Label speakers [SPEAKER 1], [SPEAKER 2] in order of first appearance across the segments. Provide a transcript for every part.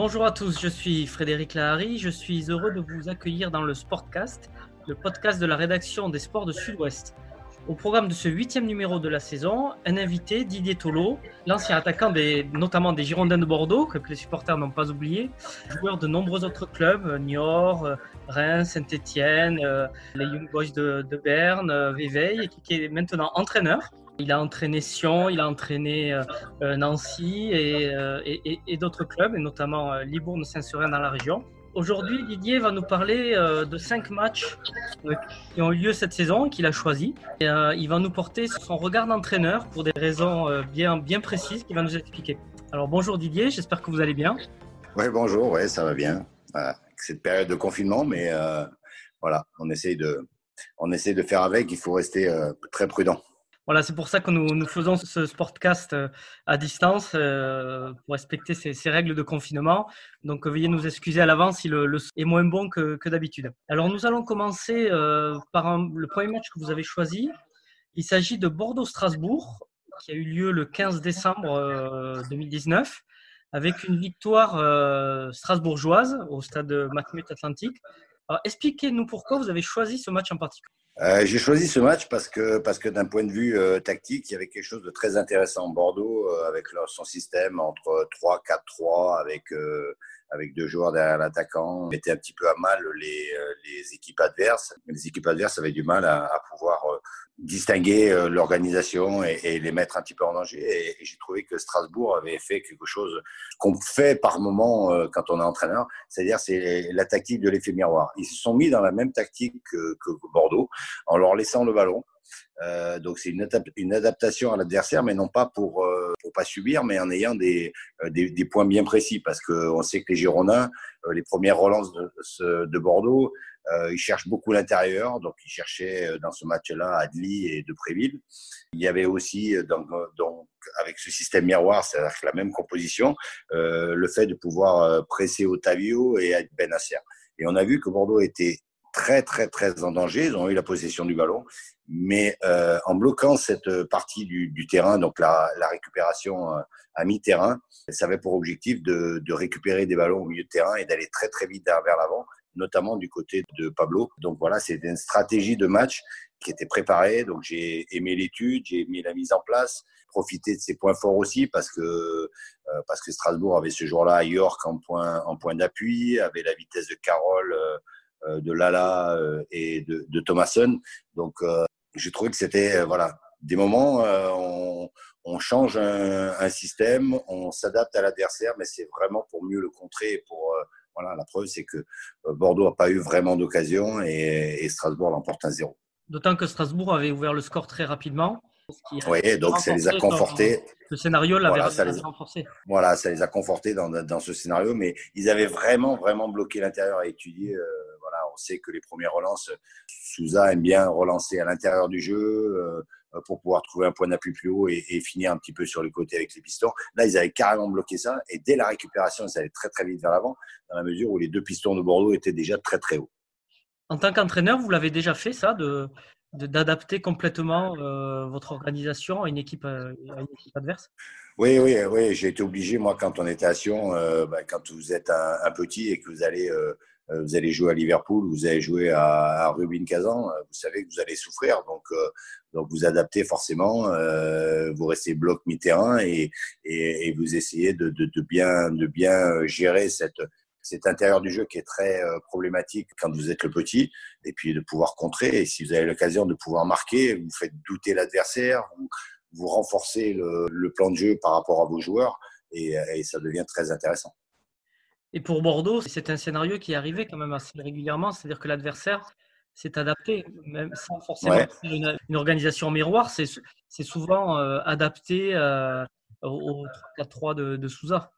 [SPEAKER 1] Bonjour à tous, je suis Frédéric Lahari. Je suis heureux de vous accueillir dans le Sportcast, le podcast de la rédaction des sports de Sud-Ouest. Au programme de ce huitième numéro de la saison, un invité, Didier Tolo, l'ancien attaquant notamment des Girondins de Bordeaux, que les supporters n'ont pas oublié, joueur de nombreux autres clubs, Niort, Reims, Saint-Etienne, euh, les Young Boys de, Berne, euh, Vevey, et qui est maintenant entraîneur. Il a entraîné Sion, il a entraîné euh, Nancy et, et d'autres clubs, et notamment Libourne-Saint-Seurin dans la région. Aujourd'hui, Didier va nous parler euh, de cinq matchs euh, qui ont eu lieu cette saison qu'il a choisi. Euh, il va nous porter son regard d'entraîneur pour des raisons bien, bien précises qu'il va nous expliquer. Alors bonjour Didier, j'espère que vous allez bien.
[SPEAKER 2] Oui, bonjour, ouais, ça va bien. cette période de confinement, mais voilà, on essaye, de, on essaye de faire avec, il faut rester très prudent.
[SPEAKER 1] Voilà, c'est pour ça que nous, faisons ce sportcast euh, à distance euh, pour respecter ces, règles de confinement. Donc, veuillez nous excuser à l'avance si le, le est moins bon que, d'habitude. Alors, nous allons commencer euh, par le premier match que vous avez choisi. Il s'agit de Bordeaux-Strasbourg, qui a eu lieu le 15 décembre 2019, avec une victoire strasbourgeoise au stade Matmut Atlantique. expliquez-nous pourquoi vous avez choisi ce match en particulier.
[SPEAKER 2] Euh, j'ai choisi ce match parce que, parce que d'un point de vue euh, tactique, il y avait quelque chose de très intéressant. Bordeaux, euh, avec leur, son système entre 3-4-3, avec, avec deux joueurs derrière l'attaquant, mettait un petit peu à mal les, les équipes adverses. Les équipes adverses avaient du mal à, pouvoir distinguer l'organisation et, les mettre un petit peu en danger. Et, j'ai trouvé que Strasbourg avait fait quelque chose qu'on fait par moment quand on est entraîneur, c'est-à-dire c'est la tactique de l'effet miroir. Ils se sont mis dans la même tactique que, que Bordeaux en leur laissant le ballon. Euh, donc c'est une, adaptation à l'adversaire, mais non pas pour euh, pas subir, mais en ayant des, des, des points bien précis, parce que on sait que les Girondins, les premières relances de, de Bordeaux, euh, il cherche beaucoup l'intérieur, donc il cherchait euh, dans ce match-là Adli et Depréville. Il y avait aussi, euh, donc, avec ce système miroir, c'est-à-dire la même composition, euh, le fait de pouvoir presser Otavio et Benasser. Et on a vu que Bordeaux était très très très en danger. Ils ont eu la possession du ballon, mais euh, en bloquant cette partie du, terrain, donc la, récupération à mi-terrain, ça avait pour objectif de, récupérer des ballons au milieu de terrain et d'aller très très vite vers l'avant notamment du côté de Pablo. Donc voilà, c'était une stratégie de match qui était préparée. Donc j'ai aimé l'étude, j'ai aimé la mise en place, profiter de ses points forts aussi parce que euh, parce que Strasbourg avait ce jour-là York en point en point d'appui, avait la vitesse de Carole, euh, euh, de Lala et de, de Thomason. Donc j'ai trouvé que c'était voilà des moments on, on change un, système, on s'adapte à l'adversaire, mais c'est vraiment pour mieux le contrer, pour voilà, la preuve, c'est que euh, Bordeaux n'a pas eu vraiment d'occasion et, Strasbourg l'emporte à zéro.
[SPEAKER 1] D'autant que Strasbourg avait ouvert le score très rapidement.
[SPEAKER 2] Oui, donc ça les a confortés.
[SPEAKER 1] Le scénario l'avait voilà, renforcé.
[SPEAKER 2] Voilà, ça les a confortés dans, dans, ce scénario, mais ils avaient vraiment, vraiment bloqué l'intérieur à étudier. Euh, voilà, on sait que les premières relances, Souza aime bien relancer à l'intérieur du jeu. Euh, euh, pour pouvoir trouver un point d'appui plus haut et, finir un petit peu sur le côté avec les pistons. Là, ils avaient carrément bloqué ça et dès la récupération, ils allaient très très vite vers l'avant dans la mesure où les deux pistons de Bordeaux étaient déjà très très hauts.
[SPEAKER 1] En tant qu'entraîneur, vous l'avez déjà fait ça, de d'adapter complètement euh, votre organisation à une équipe, euh, à une équipe adverse?
[SPEAKER 2] Oui, oui, oui. J'ai été obligé, moi, quand on était à Sion, bah, quand vous êtes un, petit et que vous allez euh, vous allez jouer à Liverpool, vous allez jouer à, Rubin Kazan, euh, vous savez que vous allez souffrir, donc euh, donc vous adaptez forcément, vous restez bloc mi-terrain et, et, et, vous essayez de, de, de, bien de bien gérer cette cet intérieur du jeu qui est très problématique quand vous êtes le petit, et puis de pouvoir contrer. Et si vous avez l'occasion de pouvoir marquer, vous faites douter l'adversaire, vous, vous renforcez le, le, plan de jeu par rapport à vos joueurs, et, et ça devient très intéressant.
[SPEAKER 1] Et pour Bordeaux, c'est un scénario qui est arrivé quand même assez régulièrement, c'est-à-dire que l'adversaire s'est adapté, même sans forcément une, organisation miroir, c'est souvent euh, adapté euh, au 3-4-3 de, de Souza.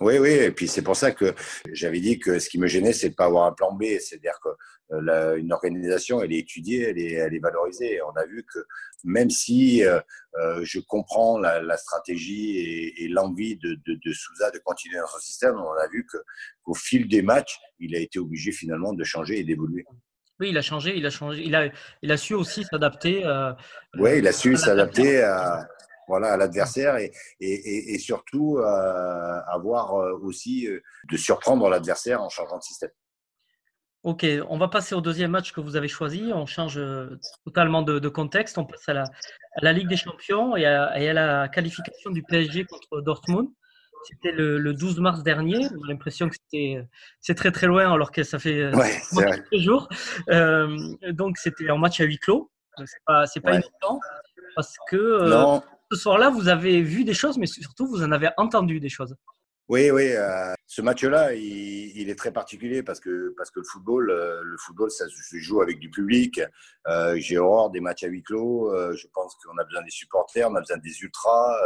[SPEAKER 2] Oui, oui, et puis c'est pour ça que j'avais dit que ce qui me gênait, c'est de pas avoir un plan B, c'est-à-dire que euh, une organisation, elle est étudiée, elle est, elle est valorisée. Et on a vu que même si euh, euh je comprends la, la stratégie et, et l'envie de, de, de, Souza de continuer dans son système, on a vu qu'au fil des matchs, il a été obligé finalement de changer et d'évoluer.
[SPEAKER 1] Oui, il a changé, il a changé, il a, il a su aussi s'adapter. Euh,
[SPEAKER 2] oui, il a su s'adapter à voilà, à l'adversaire et, et, et, surtout avoir aussi de surprendre l'adversaire en changeant de système.
[SPEAKER 1] Ok, on va passer au deuxième match que vous avez choisi. On change totalement de, contexte. On passe à la, à la, Ligue des Champions et à, et à, la qualification du PSG contre Dortmund. C'était le, 12 mars dernier. J'ai l'impression que c'était c'est très très loin alors que ça fait
[SPEAKER 2] ouais,
[SPEAKER 1] jours. Euh, donc c'était un match à huis clos. C'est pas c'est pas évident parce que euh, ce soir-là vous avez vu des choses, mais surtout vous en avez entendu des choses.
[SPEAKER 2] Oui, oui. Euh, ce match-là, il, est très particulier parce que parce que le football, le football, ça se joue avec du public. J'ai horreur des matchs à huis clos. je pense qu'on a besoin des supporters, on a besoin des ultras.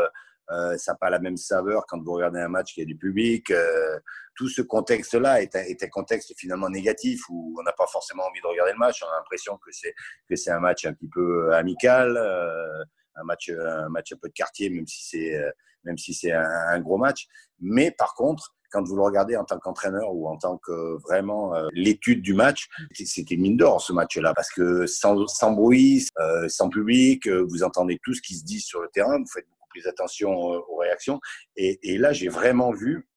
[SPEAKER 2] Euh, ça n'a pas la même saveur quand vous regardez un match qui a du public. Euh, tout ce contexte-là est, est, un contexte finalement négatif où on n'a pas forcément envie de regarder le match. On a l'impression que c'est que c'est un match un petit peu amical, euh, un match un match un peu de quartier, même si c'est même si c'est un, gros match. Mais par contre, quand vous le regardez en tant qu'entraîneur ou en tant que vraiment l'étude du match, c'était mine d'or ce match-là parce que sans, bruit, sans public, vous entendez tout ce qui se dit sur le terrain, vous faites plus attention aux réactions. Et, là, j'ai vraiment vu,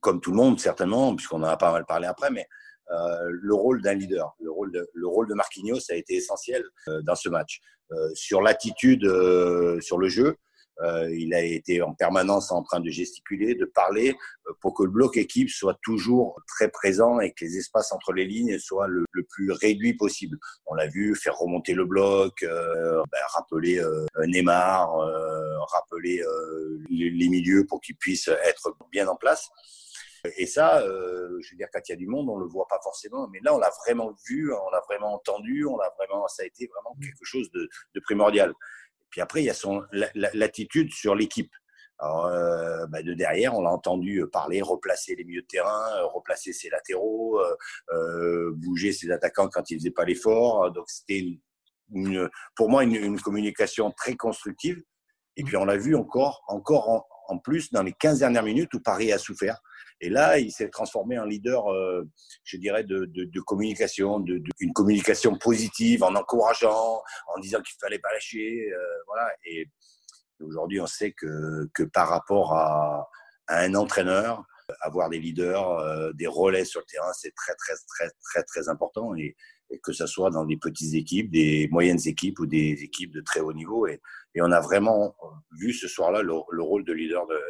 [SPEAKER 2] comme tout le monde certainement, puisqu'on en a pas mal parlé après, mais euh, le rôle d'un leader. Le rôle, de, le rôle de Marquinhos a été essentiel euh, dans ce match. Euh, sur l'attitude sur le jeu, euh, il a été en permanence en train de gesticuler, de parler euh, pour que le bloc équipe soit toujours très présent et que les espaces entre les lignes soient le, plus réduits possible. On l'a vu faire remonter le bloc, euh, ben, rappeler Neymar, rappeler les, milieux pour qu'ils puissent être bien en place. Et ça, je veux dire, quand il y a du monde, on le voit pas forcément, mais là, on l'a vraiment vu, on l'a vraiment entendu, on l'a vraiment, ça a été vraiment quelque chose de, de primordial. Puis après, il y a son l'attitude sur l'équipe. Alors, euh, bah, de derrière, on l'a entendu parler, replacer les milieux de terrain, euh, replacer ses latéraux, euh, bouger ses attaquants quand ils faisaient pas l'effort. Donc, c'était pour moi une, communication très constructive. Et puis, on l'a vu encore, encore en, en, plus dans les 15 dernières minutes où Paris a souffert. Et là, il s'est transformé en leader, euh, je dirais, de, communication, de, une communication positive, en encourageant, en disant qu'il fallait pas lâcher. Euh, voilà. Et aujourd'hui, on sait que, que par rapport à, un entraîneur, avoir des leaders, euh, des relais sur le terrain, c'est très, très, très, très, très important. Et, que ce soit dans des petites équipes, des moyennes équipes ou des équipes de très haut niveau. Et on a vraiment vu ce soir-là le, le, rôle de leader de,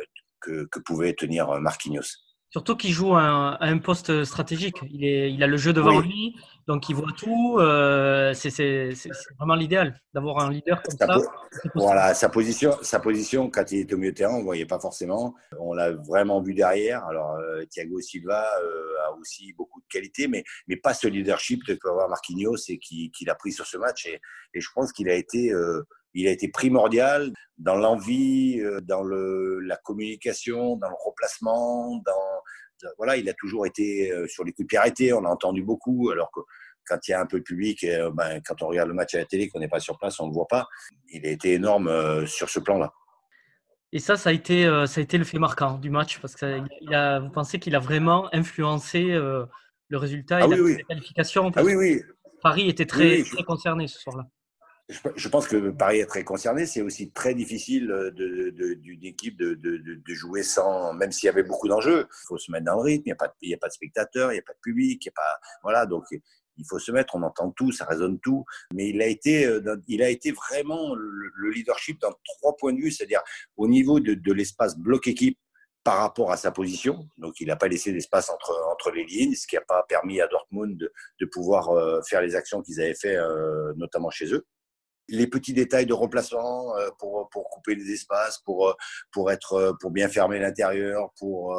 [SPEAKER 2] que, que pouvait tenir Marquinhos.
[SPEAKER 1] Surtout qu'il joue à un, poste stratégique. Il, est, il a le jeu devant lui, donc il voit tout. Euh, c'est vraiment l'idéal d'avoir un leader comme ça.
[SPEAKER 2] Voilà, sa position, sa position, quand il était au milieu de terrain, on ne voyait pas forcément. On l'a vraiment vu derrière. Alors, euh, Thiago Silva euh, a aussi beaucoup de qualités, mais, mais pas ce leadership que peut avoir Marquinhos et qu'il a pris sur ce match. Et, et je pense qu'il a été il a été primordial dans l'envie, euh, dans le, la communication, dans le replacement, dans voilà, il a toujours été euh, sur les coups de pied arrêtés. On a entendu beaucoup, alors que quand il y a un peu de public, euh, ben, quand on regarde le match à la télé, qu'on n'est pas sur place, on ne le voit pas. Il a été énorme sur ce plan-là.
[SPEAKER 1] Et ça, ça a été, ça a été le fait marquant du match, parce que il a, vous pensez qu'il a vraiment influencé le résultat et
[SPEAKER 2] ah
[SPEAKER 1] la qualification
[SPEAKER 2] Ah oui, oui.
[SPEAKER 1] Paris était très, très concerné ce soir-là
[SPEAKER 2] je pense que Paris est très concerné. C'est aussi très difficile d'une équipe de, jouer sans, même s'il y avait beaucoup d'enjeux. Il faut se mettre dans le rythme. Il n'y a, pas de, spectateurs, il n'y a pas de public, il y a pas, voilà. Donc, il faut se mettre. On entend tout, ça résonne tout. Mais il a été, euh, il a été vraiment le, leadership dans trois points de vue, c'est-à-dire au niveau de, l'espace bloc équipe par rapport à sa position. Donc, il n'a pas laissé d'espace entre, entre les lignes, ce qui n'a pas permis à Dortmund de, pouvoir euh, faire les actions qu'ils avaient fait, euh, notamment chez eux les petits détails de remplacement euh, pour, pour couper les espaces, pour, euh, pour, être, euh, pour bien fermer l'intérieur. Pour,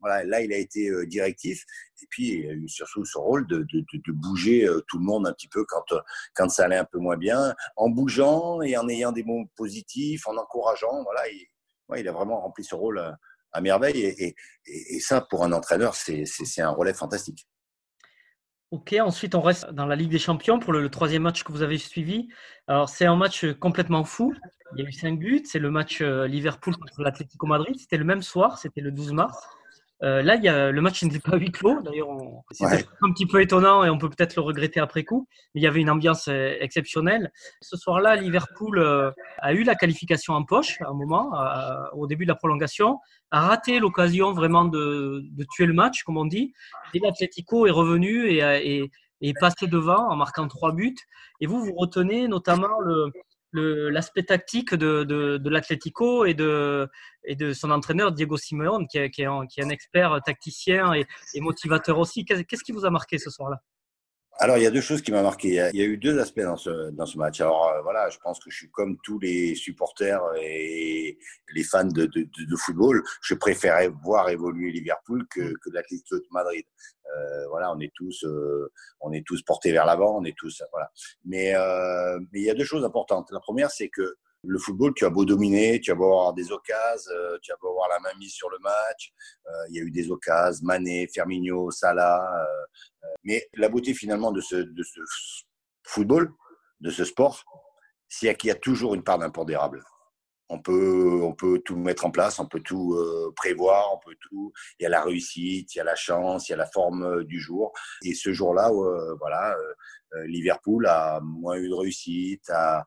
[SPEAKER 2] voilà, là, il a été directif. Et puis, il a eu surtout ce rôle de, de, de, bouger tout le monde un petit peu quand, quand ça allait un peu moins bien, en bougeant et en ayant des mots positifs, en encourageant. Voilà, il, il a vraiment rempli ce rôle à, merveille. Et, et, et, ça, pour un entraîneur, c'est un relais fantastique.
[SPEAKER 1] Ok, ensuite on reste dans la Ligue des Champions pour le, troisième match que vous avez suivi. Alors c'est un match complètement fou. Il y a eu cinq buts. C'est le match euh, Liverpool contre l'Atlético Madrid. C'était le même soir, c'était le 12 mars. Euh, là, il y a, le match n'était pas huis clos. D'ailleurs, c'est un petit peu étonnant et on peut peut-être le regretter après coup. Mais il y avait une ambiance euh, exceptionnelle. Ce soir-là, Liverpool euh, a eu la qualification en poche à un moment, au début de la prolongation, a raté l'occasion vraiment de, de, tuer le match, comme on dit. Et l'Atlético est revenu et, est passé devant en marquant trois buts. Et vous, vous retenez notamment l'aspect tactique de, de, l'Atlético et de, et de son entraîneur Diego Simeone, qui est, qui est, un, expert tacticien et motivateur aussi. Qu'est-ce qui vous a marqué ce soir-là?
[SPEAKER 2] Alors, il y a deux choses qui m'ont marqué. Il y, a, eu deux aspects dans ce, dans ce match. Alors, euh, voilà, je pense que je suis comme tous les supporters et les fans de, de, de football. Je préférais voir évoluer Liverpool que, que l'Atlético de Madrid. Euh, voilà, on est tous, euh, on est tous portés vers l'avant, on est tous, voilà. Mais, euh, mais il y a deux choses importantes. La première, c'est que le football, tu as beau dominer, tu as beau avoir des occasions, euh, tu as beau avoir la main mise sur le match. Euh, il y a eu des occasions, Mané, Firmino, Salah. Euh, mais la beauté finalement de ce, de ce football, de ce sport, c'est qu'il y a toujours une part d'impondérable. On peut, on peut tout mettre en place, on peut tout prévoir, on peut tout. Il y a la réussite, il y a la chance, il y a la forme du jour. Et ce jour-là, voilà, euh, Liverpool a moins eu de réussite, a,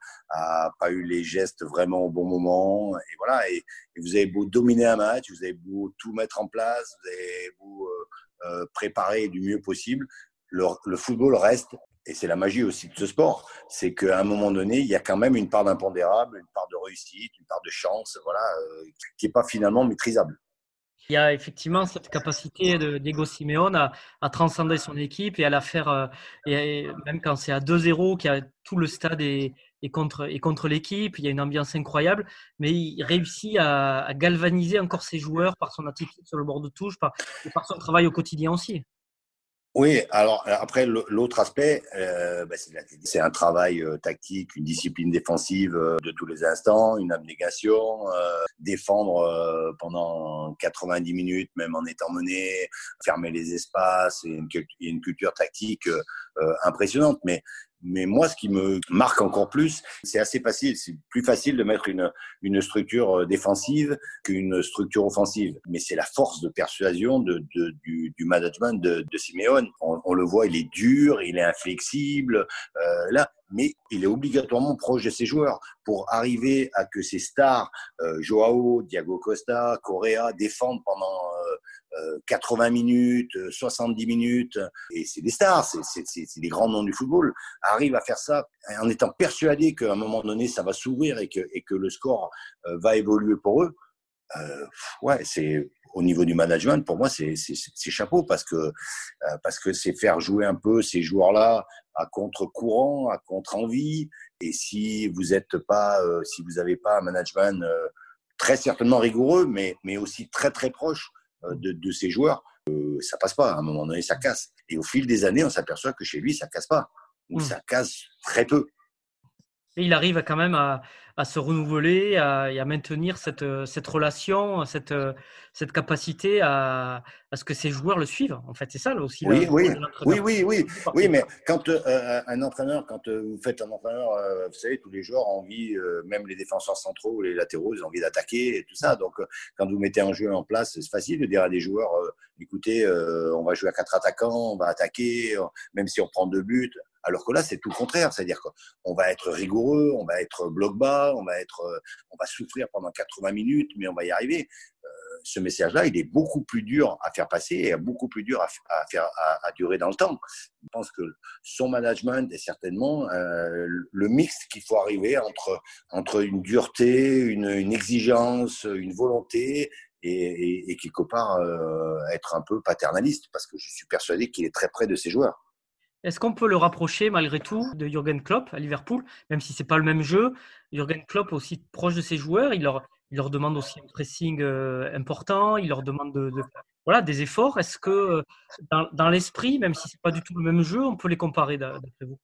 [SPEAKER 2] pas eu les gestes vraiment au bon moment. Et voilà. Et, vous avez beau dominer un match, vous avez beau tout mettre en place, vous avez beau euh, euh, préparer du mieux possible, le, le football reste. Et c'est la magie aussi de ce sport, c'est qu'à un moment donné, il y a quand même une part d'impondérable, une part de réussite, une part de chance, voilà, qui n'est pas finalement maîtrisable.
[SPEAKER 1] Il y a effectivement cette capacité de Diego Simeone à, transcender son équipe et à la faire, euh, et, même quand c'est à 2-0, qu'il a tout le stade est, contre, l'équipe, il y a une ambiance incroyable, mais il réussit à, galvaniser encore ses joueurs par son attitude sur le bord de touche, et par son travail au quotidien aussi.
[SPEAKER 2] Oui, alors euh, après l'autre aspect, euh, bah, c'est un travail euh, tactique, une discipline défensive de tous les instants, une abnégation, défendre pendant 90 minutes, même en étant mené, fermer les espaces, et une, une culture tactique impressionnante. Mais mais moi, ce qui me marque encore plus, c'est assez facile. C'est plus facile de mettre une, une structure euh, défensive qu'une structure offensive. Mais c'est la force de persuasion du, management de, de Simeone. On, le voit, il est dur, il est inflexible. Euh, là, mais il est obligatoirement proche de ses joueurs pour arriver à que ces stars, euh, Joao, Diago Costa, Correa, défendent pendant euh, 80 euh, minutes, 70 euh, minutes, et c'est des stars, c'est des grands noms du football, arrivent à faire ça en étant persuadés qu'à un moment donné, ça va s'ouvrir et que, le score va évoluer pour eux. ouais, c'est au niveau du management, pour moi, c'est chapeau parce que c'est faire jouer un peu ces joueurs-là à contre-courant, à contre-envie. Et si vous êtes pas, euh, si vous n'avez pas un management euh, très certainement rigoureux, mais, aussi très très proche euh, de, de ces joueurs, ça passe pas. À un moment donné, ça casse. Et au fil des années, on s'aperçoit que chez lui, ça casse pas, ou mmh. ça casse très peu.
[SPEAKER 1] Et il arrive quand même à, à se renouveler à, et à maintenir cette, cette relation, cette, cette capacité à, à, ce que ses joueurs le suivent. En fait, c'est ça aussi.
[SPEAKER 2] Oui, oui, oui, oui, oui, oui, mais quand euh, un entraîneur, quand euh, vous faites un entraîneur, euh, vous savez, tous les joueurs ont envie, même les défenseurs centraux ou les latéraux, ils ont envie d'attaquer et tout ça. Donc, quand vous mettez un jeu en place, c'est facile de dire à des joueurs, écoutez, on va jouer à quatre attaquants, on va attaquer, même si on prend deux buts. Alors que là, c'est tout le contraire. C'est-à-dire qu'on va être rigoureux, on va être bloc bas, on va être, euh, on va souffrir pendant 80 minutes, mais on va y arriver. Euh, ce message-là, il est beaucoup plus dur à faire passer et beaucoup plus dur à, faire à, durer dans le temps. Je pense que son management est certainement euh, le mix qu'il faut arriver entre entre une dureté, une, exigence, une volonté et, et, quelque part être un peu paternaliste parce que je suis persuadé qu'il est très près de ses joueurs.
[SPEAKER 1] Est-ce qu'on peut le rapprocher malgré tout de Jürgen Klopp à Liverpool, même si c'est pas le même jeu? Jürgen Klopp aussi proche de ses joueurs, il leur, demande aussi un pressing euh, important, il leur demande de, voilà, des efforts. Est-ce que euh, dans, l'esprit, même si c'est pas du tout le même jeu, on peut les comparer d'après vous?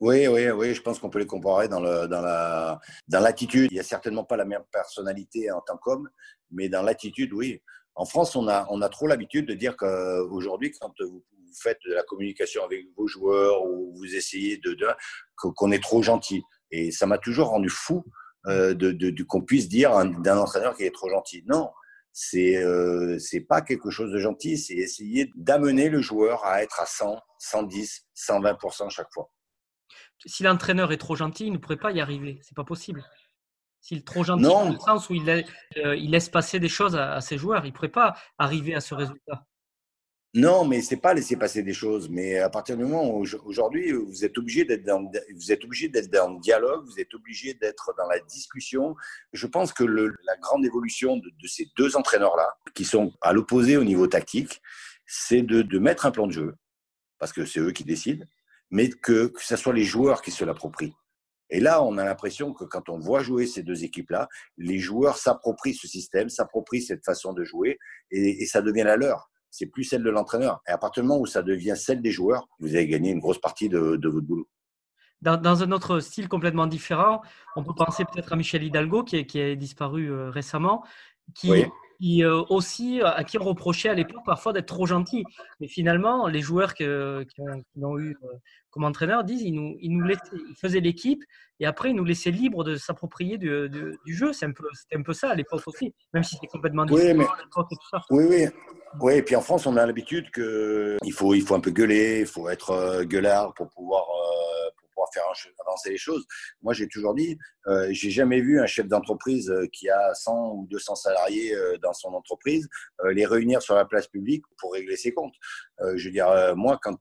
[SPEAKER 2] Oui, oui, oui, je pense qu'on peut les comparer dans, la, dans l'attitude. Il n'y a certainement pas la même personnalité en tant qu'homme, mais dans l'attitude, oui. En France, on a, on a trop l'habitude de dire qu'aujourd'hui, quand vous vous faites de la communication avec vos joueurs ou vous essayez de, de qu'on est trop gentil. Et ça m'a toujours rendu fou euh, de, de, qu'on puisse dire d'un entraîneur qui est trop gentil. Non, c'est euh, c'est pas quelque chose de gentil, c'est essayer d'amener le joueur à être à 100, 110, 120 chaque fois.
[SPEAKER 1] Si l'entraîneur est trop gentil, il ne pourrait pas y arriver. C'est pas possible. S'il est trop gentil, dans le sens où il, euh, il, laisse passer des choses à, à ses joueurs, il ne pourrait pas arriver à ce résultat.
[SPEAKER 2] Non, mais c'est pas laisser passer des choses. Mais à partir du moment où aujourd'hui vous êtes obligé d'être dans, vous êtes obligé d'être dans le dialogue, vous êtes obligé d'être dans la discussion. Je pense que le, la grande évolution de, de ces deux entraîneurs-là, qui sont à l'opposé au niveau tactique, c'est de, de, mettre un plan de jeu, parce que c'est eux qui décident, mais que, que ce soit les joueurs qui se l'approprient. Et là, on a l'impression que quand on voit jouer ces deux équipes-là, les joueurs s'approprient ce système, s'approprient cette façon de jouer, et, et ça devient la leur c'est plus celle de l'entraîneur. Et à partir du moment où ça devient celle des joueurs, vous avez gagné une grosse partie de, votre boulot.
[SPEAKER 1] Dans, un autre style complètement différent, on peut penser peut-être à Michel Hidalgo qui, qui a disparu euh, récemment, qui, qui euh, aussi à qui on reprochait à l'époque parfois d'être trop gentil. Mais finalement, les joueurs qui, l'ont eu euh, comme entraîneur disent ils nous, ils nous ils faisaient l'équipe et après ils nous laissaient libres de s'approprier du, du, jeu. C'est un peu, c'était un peu ça à l'époque aussi, même si c'était complètement différent
[SPEAKER 2] Oui, oui. Oui, et puis en France, on a l'habitude que il faut, il faut un peu gueuler, il faut être euh, gueulard pour pouvoir, euh, faire avancer les choses. Moi, j'ai toujours dit, euh, j'ai jamais vu un chef d'entreprise euh, qui a 100 ou 200 salariés euh, dans son entreprise les réunir sur la place publique pour régler ses comptes. je veux dire, moi, quand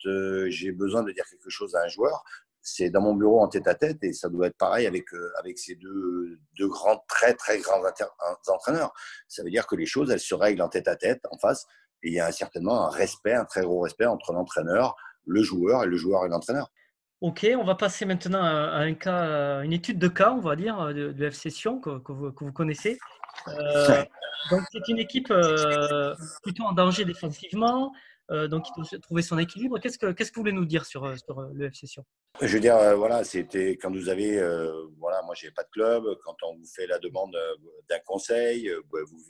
[SPEAKER 2] j'ai besoin de dire quelque chose à un joueur, c'est dans mon bureau en tête à tête et ça doit être pareil avec avec ces deux deux grands très très grands entraîneurs. Ça veut dire que les choses elles se règlent en tête à tête en face et il y a certainement un respect, un très gros respect entre l'entraîneur, le joueur et le joueur et l'entraîneur.
[SPEAKER 1] Ok, on va passer maintenant à cas, une étude de cas, on va dire, de, de F Session que, vous, connaissez. Euh, c'est une équipe euh, plutôt en danger défensivement, euh, donc il doit trouver son équilibre. Qu'est-ce que vous voulez nous dire sur, sur le F Session
[SPEAKER 2] Je veux dire, voilà, c'était quand vous avez, voilà, moi j'ai pas de club, quand on vous fait la demande d'un conseil, vous,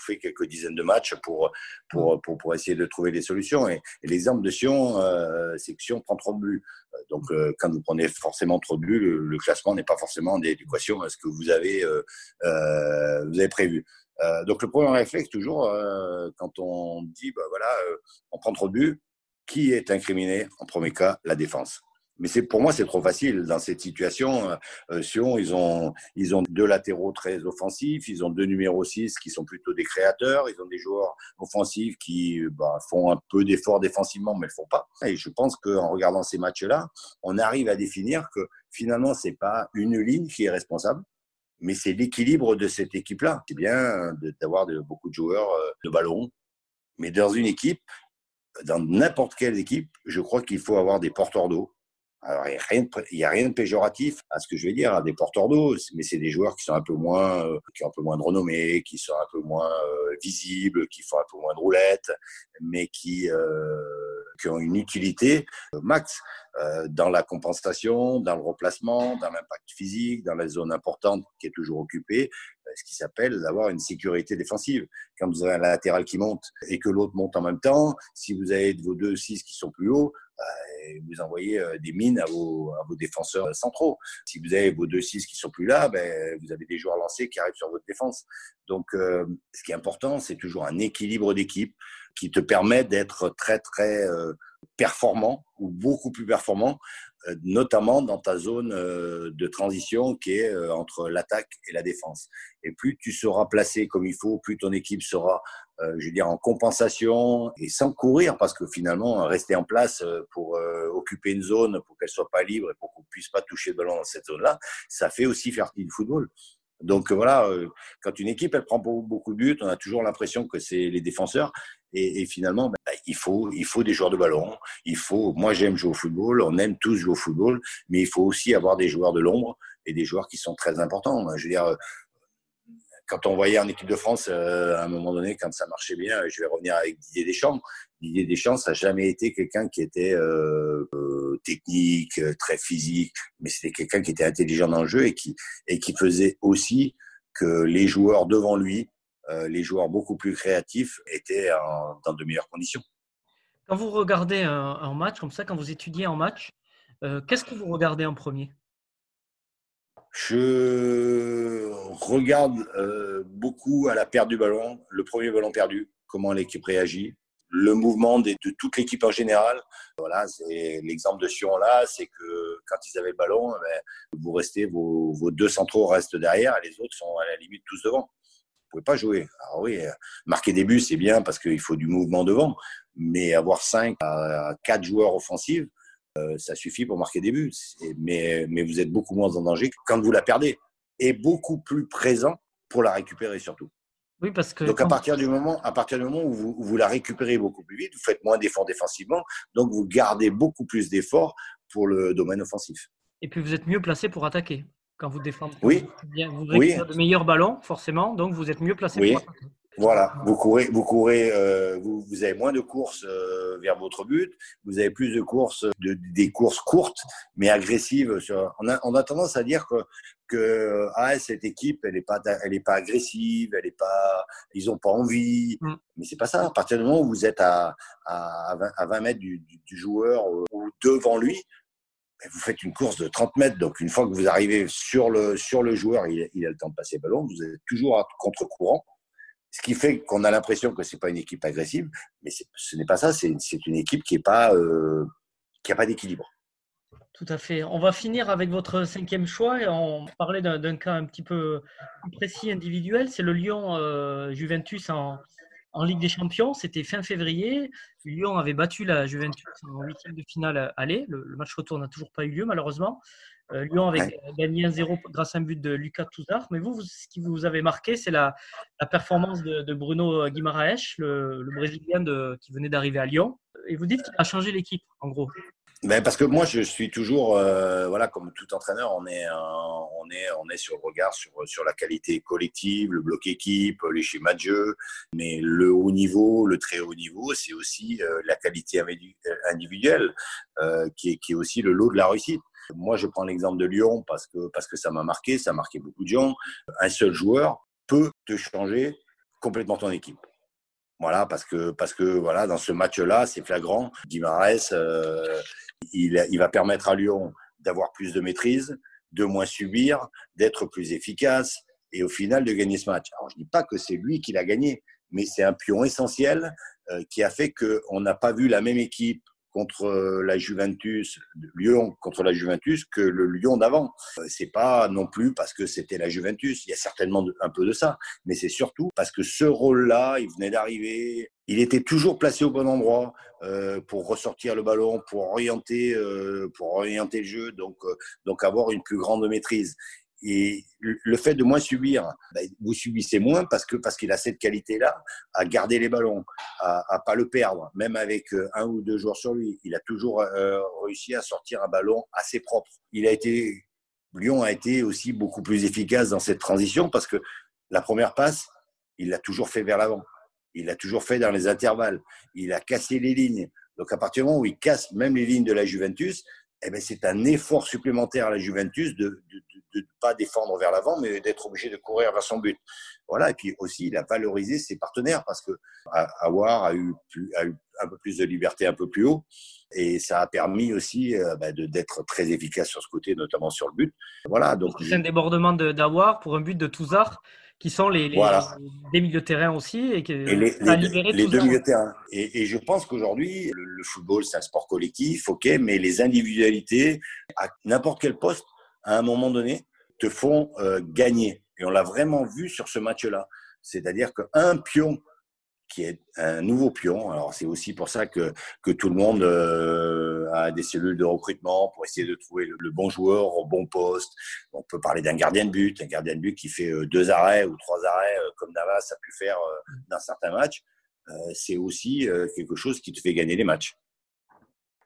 [SPEAKER 2] fait quelques dizaines de matchs pour, pour, pour, pour essayer de trouver des solutions. Et, l'exemple de Sion, euh, c'est que Sion prend trop de buts. Euh, donc, euh, quand vous prenez forcément trop de buts, le, classement n'est pas forcément en équation à ce que vous avez, euh, vous avez prévu. donc, le premier réflexe, toujours, quand on dit, bah, voilà, on prend trop de buts, qui est incriminé? En premier cas, la défense. Mais c'est pour moi c'est trop facile dans cette situation. Euh, Sion ils ont ils ont deux latéraux très offensifs, ils ont deux numéros 6 qui sont plutôt des créateurs, ils ont des joueurs offensifs qui bah, font un peu d'efforts défensivement mais le font pas. Et je pense qu'en regardant ces matchs-là, on arrive à définir que finalement c'est pas une ligne qui est responsable, mais c'est l'équilibre de cette équipe-là. C'est bien d'avoir beaucoup de joueurs euh, de ballon, mais dans une équipe, dans n'importe quelle équipe, je crois qu'il faut avoir des porteurs d'eau alors, il n'y a, rien de péjoratif à ce que je vais dire, à des porteurs d'eau, mais c'est des joueurs qui sont un peu moins, euh, qui ont un peu moins de renommée, qui sont un peu moins euh, visibles, qui font un peu moins de roulettes, mais qui, euh, qui ont une utilité max dans la compensation, dans le replacement, dans l'impact physique, dans la zone importante qui est toujours occupée, ce qui s'appelle d'avoir une sécurité défensive. Quand vous avez un latéral qui monte et que l'autre monte en même temps, si vous avez vos deux 6 qui sont plus hauts, vous envoyez euh, des mines à vos, défenseurs centraux. Si vous avez vos deux 6 qui sont plus là, ben, vous avez des joueurs lancés qui arrivent sur votre défense. Donc, euh, ce qui est important, c'est toujours un équilibre d'équipe qui te permet d'être très, très euh, performant ou beaucoup plus performant, notamment dans ta zone de transition qui est entre l'attaque et la défense. Et plus tu seras placé comme il faut, plus ton équipe sera euh, je veux dire, en compensation et sans courir, parce que finalement, rester en place euh, pour euh, occuper une zone, pour qu'elle soit pas libre et pour qu'on puisse pas toucher le ballon dans cette zone-là, ça fait aussi faire du football. Donc voilà, quand une équipe elle prend beaucoup de buts, on a toujours l'impression que c'est les défenseurs. Et, finalement, ben, il faut il faut des joueurs de ballon. Il faut. Moi, j'aime jouer au football. On aime tous jouer au football, mais il faut aussi avoir des joueurs de l'ombre et des joueurs qui sont très importants. Je veux dire, quand on voyait en équipe de France, euh, à un moment donné, quand ça marchait bien, je vais revenir avec Didier Deschamps. Didier Deschamps, ça n'a jamais été quelqu'un qui était euh, euh, technique, très physique, mais c'était quelqu'un qui était intelligent dans le jeu et qui, et qui faisait aussi que les joueurs devant lui, les joueurs beaucoup plus créatifs, étaient dans de meilleures conditions.
[SPEAKER 1] Quand vous regardez un, un, match comme ça, quand vous étudiez un match, qu'est-ce que vous regardez en premier?
[SPEAKER 2] Je regarde beaucoup à la perte du ballon, le premier ballon perdu, comment l'équipe réagit, le mouvement de toute l'équipe en général. Voilà, c'est l'exemple de Sion là, c'est que quand ils avaient le ballon, eh ben, vous restez, vos, vos, deux centraux restent derrière et les autres sont à la limite tous devant. Vous pouvez pas jouer. Alors oui, marquer des buts, c'est bien parce qu'il faut du mouvement devant, mais avoir 5 à 4 joueurs offensifs, euh, ça suffit pour marquer des buts. Mais, mais vous êtes beaucoup moins en danger quand vous la perdez et beaucoup plus présent pour la récupérer surtout.
[SPEAKER 1] Oui, parce que
[SPEAKER 2] donc à partir du moment, à partir du moment où vous, vous, la récupérez beaucoup plus vite, vous faites moins d'efforts défensivement, donc vous gardez beaucoup plus d'efforts pour le domaine offensif.
[SPEAKER 1] Et puis vous êtes mieux placé pour attaquer quand vous défendez.
[SPEAKER 2] Oui.
[SPEAKER 1] Vous récupérez oui. de meilleurs ballons, forcément, donc vous êtes mieux placé
[SPEAKER 2] oui.
[SPEAKER 1] pour attaquer.
[SPEAKER 2] Voilà, vous courez, vous courez, euh, vous, vous, avez moins de courses euh, vers votre but, vous avez plus de courses, de, des courses courtes mais agressives. Sur, on, a, on a tendance à dire que, que ah, cette équipe, elle est pas, elle est pas agressive, elle est pas, ils ont pas envie. Mm. Mais c'est pas ça. À partir du moment où vous êtes à, à, 20, à 20 mètres du, du, du joueur ou devant lui, vous faites une course de 30 mètres. Donc, une fois que vous arrivez sur le, joueur, il, a le temps de passer le ballon. Vous êtes toujours à contre-courant. Ce qui fait qu'on a l'impression que c'est pas une équipe agressive, mais ce n'est pas ça. C'est une équipe qui n'a pas, euh, pas d'équilibre.
[SPEAKER 1] Tout à fait. On va finir avec votre cinquième choix et on parlait d'un cas un petit peu précis individuel. C'est le Lyon euh, Juventus en, en, Ligue des Champions. C'était fin février. Lyon avait battu la Juventus en huitième de finale aller. Le, le match retour n'a toujours pas eu lieu malheureusement. Euh, Lyon avait ouais. gagné 1-0 grâce à un but de Lucas Touzard. Mais vous, vous ce qui vous avez marqué, c'est la, la, performance de, de, Bruno Guimaraes, le, le Brésilien de, qui venait d'arriver à Lyon. Et vous dites qu'il a changé l'équipe, en gros.
[SPEAKER 2] Ben parce que moi, je suis toujours, euh, voilà, comme tout entraîneur, on est, on est, on est sur le regard sur, sur la qualité collective, le bloc équipe, les schémas de jeu. Mais le haut niveau, le très haut niveau, c'est aussi euh, la qualité individuelle, euh, qui, est, qui est aussi le lot de la réussite. Moi, je prends l'exemple de Lyon parce que, parce que ça m'a marqué, ça a marqué beaucoup de gens. Un seul joueur peut te changer complètement ton équipe. Voilà, parce que, parce que voilà, dans ce match-là, c'est flagrant. Guimarães, euh, il, va permettre à Lyon d'avoir plus de maîtrise, de moins subir, d'être plus efficace et au final de gagner ce match. Alors, je dis pas que c'est lui qui l'a gagné, mais c'est un pion essentiel euh, qui a fait qu'on n'a pas vu la même équipe contre la Juventus, Lyon contre la Juventus que le Lyon d'avant. C'est pas non plus parce que c'était la Juventus. Il y a certainement un peu de ça, mais c'est surtout parce que ce rôle-là, il venait d'arriver. Il était toujours placé au bon endroit euh, pour ressortir le ballon, pour orienter, euh, pour orienter le jeu, donc euh, donc avoir une plus grande maîtrise. Et le fait de moins subir, ben, vous subissez moins parce que parce qu'il a cette qualité-là à garder les ballons, à, à pas le perdre, même avec euh, un ou deux joueurs sur lui. Il a toujours euh, réussi à sortir un ballon assez propre. Il a été Lyon a été aussi beaucoup plus efficace dans cette transition parce que la première passe, il l'a toujours fait vers l'avant. Il l'a toujours fait dans les intervalles. Il a cassé les lignes. Donc à partir du moment où il casse même les lignes de la Juventus, eh ben, c'est un effort supplémentaire à la Juventus de ne pas défendre vers l'avant, mais d'être obligé de courir vers son but. Voilà. Et puis aussi, il a valorisé ses partenaires parce que Awar a eu, a eu un peu plus de liberté un peu plus haut. Et ça a permis aussi euh, bah, d'être très efficace sur ce côté, notamment sur le but. Voilà. Donc,
[SPEAKER 1] c'est un débordement d'Awar pour un but de Touzard qui sont les, les
[SPEAKER 2] voilà.
[SPEAKER 1] milieux de terrain aussi et, qui
[SPEAKER 2] et les, les, les deux milieux de terrain. Et, et je pense qu'aujourd'hui, le, le, football, c'est un sport collectif, ok, mais les individualités, à n'importe quel poste, à un moment donné, te font euh, gagner. Et on l'a vraiment vu sur ce match-là. C'est-à-dire qu'un pion qui est un nouveau pion. Alors c'est aussi pour ça que, que tout le monde euh, a des cellules de recrutement pour essayer de trouver le, bon joueur au bon poste. On peut parler d'un gardien de but, un gardien de but qui fait euh, deux arrêts ou trois arrêts euh, comme Navas a pu faire euh, dans certains matchs. Euh, c'est aussi quelque chose qui te fait gagner les matchs.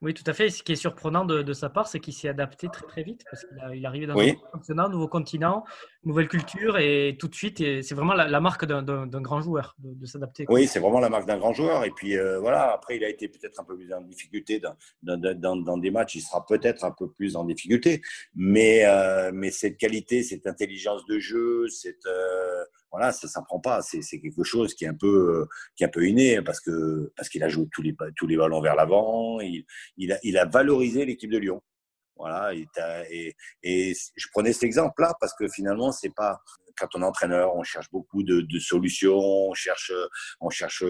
[SPEAKER 1] Oui, tout à fait. Ce qui est surprenant de, de sa part, c'est qu'il s'est adapté très très vite parce qu'il il est arrivé dans
[SPEAKER 2] oui.
[SPEAKER 1] un nouveau continent, nouvelle culture et tout de suite, c'est vraiment la, la marque d'un grand joueur de, de s'adapter.
[SPEAKER 2] Oui, c'est vraiment la marque d'un grand joueur. Et puis euh, voilà, après, il a été peut-être un peu plus en difficulté dans, dans, dans, dans des matchs. Il sera peut-être un peu plus en difficulté, mais euh, mais cette qualité, cette intelligence de jeu, cette euh, voilà, ça s'apprend pas. C'est quelque chose qui est un peu, qui est un peu inné parce que parce qu'il a joué tous les tous les ballons vers l'avant. Il, il a il a valorisé l'équipe de Lyon. Voilà, et, et, je prenais cet exemple-là parce que finalement, c'est pas quand on est entraîneur, on cherche beaucoup de, solutions, on cherche, on cherche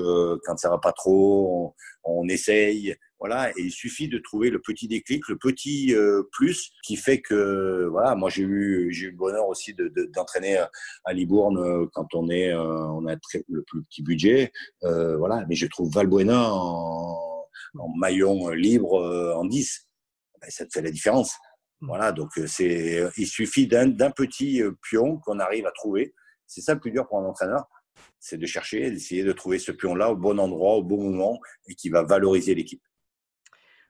[SPEAKER 2] quand ça va pas trop, on, essaye, voilà. Et il suffit de trouver le petit déclic, le petit euh, plus qui fait que, voilà. Moi, j'ai eu, j'ai eu le bonheur aussi d'entraîner de, à Libourne euh, quand on est, euh, on a le plus petit budget, voilà. Mais je trouve Valbuena en, en maillon libre en 10 ben, ça te fait la différence. Mmh. Voilà, donc euh, c'est, il suffit d'un, petit euh, pion qu'on arrive à trouver. C'est ça le plus dur pour un entraîneur, c'est de chercher, d'essayer de trouver ce pion-là au bon endroit, au bon moment et qui va valoriser l'équipe.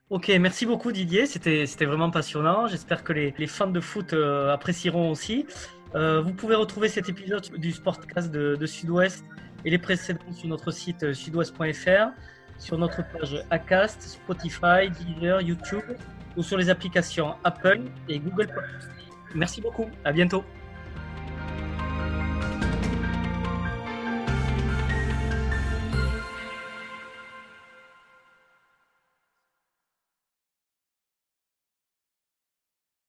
[SPEAKER 1] Ok, merci beaucoup Didier, c'était, c'était vraiment passionnant. J'espère que les, les fans de foot euh, apprécieront aussi. vous pouvez retrouver cet épisode du Sportcast de, de Sud-Ouest et les précédents sur notre site sudouest.fr, sur notre page Acast, Spotify, Deezer, YouTube ou sur les applications Apple et Google Merci beaucoup. À bientôt.